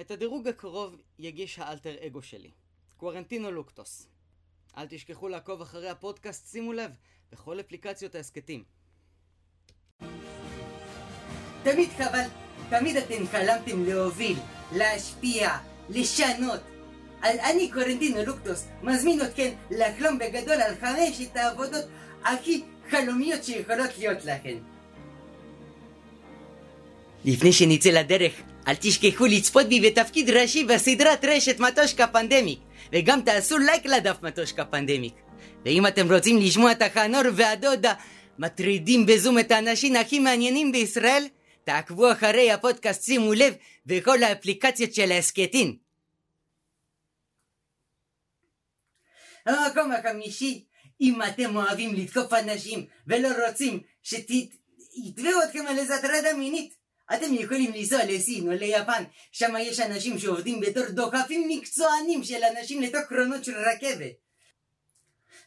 את הדירוג הקרוב יגיש האלטר אגו שלי, קוורנטינו לוקטוס. אל תשכחו לעקוב אחרי הפודקאסט, שימו לב, בכל אפליקציות ההסכתים. תמיד חבל, תמיד אתם חלמתם להוביל, להשפיע, לשנות. אז אני קורנטינו לוקטוס מזמין אתכם לחלום בגדול על חמשת העבודות הכי חלומיות שיכולות להיות לכם. לפני שנצא לדרך, אל תשכחו לצפות בי בתפקיד ראשי בסדרת רשת מטושקה פנדמיק, וגם תעשו לייק לדף מטושקה פנדמיק. ואם אתם רוצים לשמוע את החנור והדודה מטרידים בזום את האנשים הכי מעניינים בישראל, תעקבו אחרי הפודקאסט, שימו לב, בכל האפליקציות של ההסכתים. המקום החמישי, אם אתם אוהבים לתקוף אנשים ולא רוצים שיתבעו אתכם על איזה הטרדה מינית, אתם יכולים לנסוע לסין או ליפן, שם יש אנשים שעובדים בתור דוחפים מקצוענים של אנשים לתוך קרונות של רכבת.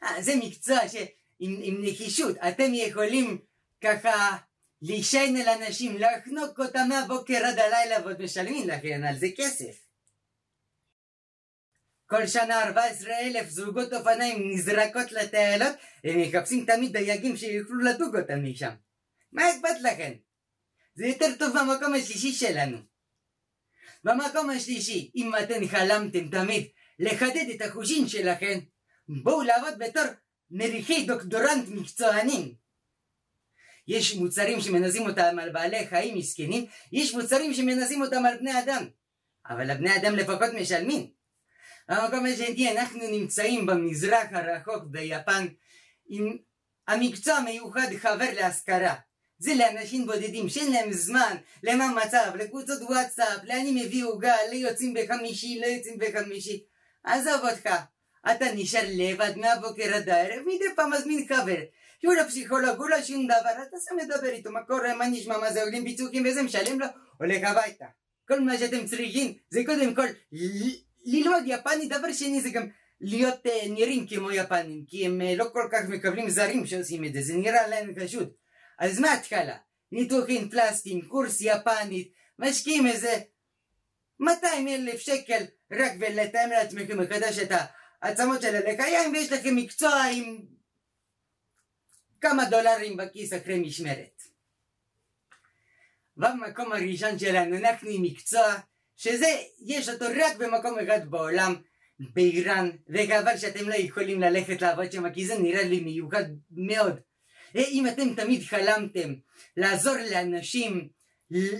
אה, זה מקצוע שעם נחישות אתם יכולים ככה להישען על אנשים, לחנוק אותם מהבוקר עד הלילה ועוד משלמים לכם על זה כסף. כל שנה 14 אלף זוגות אופניים נזרקות לתעלות ומחפשים תמיד דייגים שיוכלו לדוג אותם משם. מה אכפת לכם? זה יותר טוב במקום השלישי שלנו. במקום השלישי, אם אתם חלמתם תמיד לחדד את החושים שלכם, בואו לעבוד בתור מריחי דוקטורנט מקצוענים. יש מוצרים שמנסים אותם על בעלי חיים מסכנים, יש מוצרים שמנסים אותם על בני אדם. אבל הבני אדם לפחות משלמים. במקום השני אנחנו נמצאים במזרח הרחוק ביפן עם המקצוע המיוחד חבר להשכרה. זה לאנשים בודדים שאין להם זמן למה מצב, לקבוצות וואטסאפ, לאני מביא עוגה, ליוצאים בחמישי, לא יוצאים בחמישי. עזוב אותך, אתה נשאר לבד מהבוקר עד הערב, מדי פעם מזמין חבר. שהוא לא פסיכולוג, הוא לא שום דבר, אתה שם לדבר איתו, מה קורה, מה נשמע, מה זה, עולים פיצוחים וזה, משלם לו, הולך הביתה. כל מה שאתם צריכים זה קודם כל ללמוד יפנית, דבר שני זה גם להיות uh, נראים כמו יפנים, כי הם uh, לא כל כך מקבלים זרים שעושים את זה, זה נראה להם פשוט. אז מההתחלה, ניתוחים פלסטיים, קורס יפנית, משקיעים איזה 200 אלף שקל רק ולתאם לעצמכם מחדש את העצמות של הלקיים ויש לכם מקצוע עם כמה דולרים בכיס אחרי משמרת. במקום הראשון שלנו אנחנו עם מקצוע שזה, יש אותו רק במקום אחד בעולם, באיראן, וחבל שאתם לא יכולים ללכת לעבוד שם כי זה נראה לי מיוחד מאוד. אם אתם תמיד חלמתם לעזור לאנשים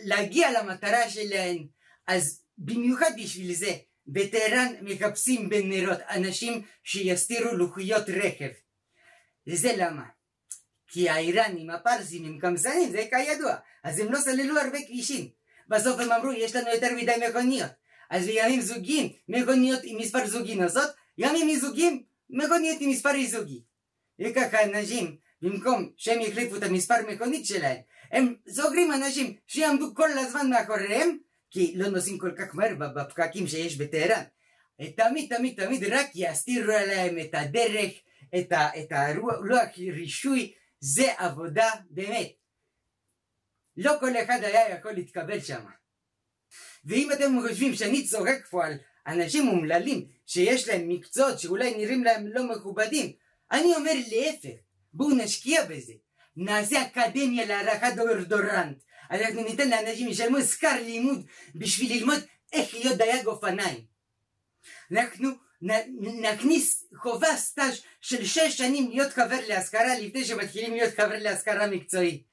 להגיע למטרה שלהם, אז במיוחד בשביל זה בטהרן מחפשים בנרות אנשים שיסתירו לוחיות רכב. וזה למה? כי האיראנים, הפרסים, הם קמסנים, זה כידוע, אז הם לא סללו הרבה כבישים. בסוף הם אמרו, יש לנו יותר מדי מכוניות. אז בימים זוגיים, מכוניות עם מספר זוגי נוסעות, ימים מזוגים, מכוניות עם מספר אי-זוגי. וככה אנשים במקום שהם יחליפו את המספר מכונית שלהם, הם סוגרים אנשים שיעמדו כל הזמן מאחוריהם, כי לא נוסעים כל כך מהר בפקקים שיש בטהרן. תמיד תמיד תמיד רק יסתירו עליהם את הדרך, את, ה, את הלוח רישוי, זה עבודה באמת. לא כל אחד היה יכול להתקבל שם. ואם אתם חושבים שאני צוחק פה על אנשים אומללים שיש להם מקצועות שאולי נראים להם לא מכובדים, אני אומר להפך. בואו נשקיע בזה. נעשה אקדמיה להערכת דורדורנט. אנחנו ניתן לאנשים ישלמו שכר לימוד בשביל ללמוד איך להיות דייג אופניים. אנחנו נכניס חובה סטאז' של שש שנים להיות חבר להשכרה לפני שמתחילים להיות חבר להשכרה מקצועי.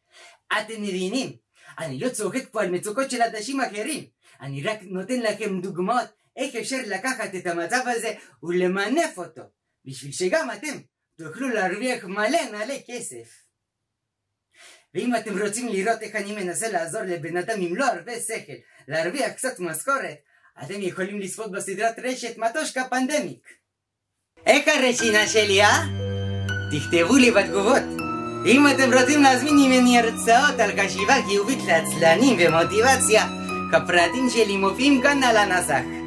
אתם מבינים? אני לא צוחק פה על מצוקות של אנשים אחרים. אני רק נותן לכם דוגמאות איך אפשר לקחת את המצב הזה ולמנף אותו. בשביל שגם אתם תוכלו להרוויח מלא מלא כסף. ואם אתם רוצים לראות איך אני מנסה לעזור לבן אדם עם לא הרבה שכל להרוויח קצת משכורת, אתם יכולים לצפות בסדרת רשת מטושקה פנדמיק. איך הרשינה שלי, אה? תכתבו לי בתגובות. אם אתם רוצים להזמין ממני הרצאות על חשיבה חיובית לעצלנים ומוטיבציה, הפרטים שלי מופיעים כאן על הנסח.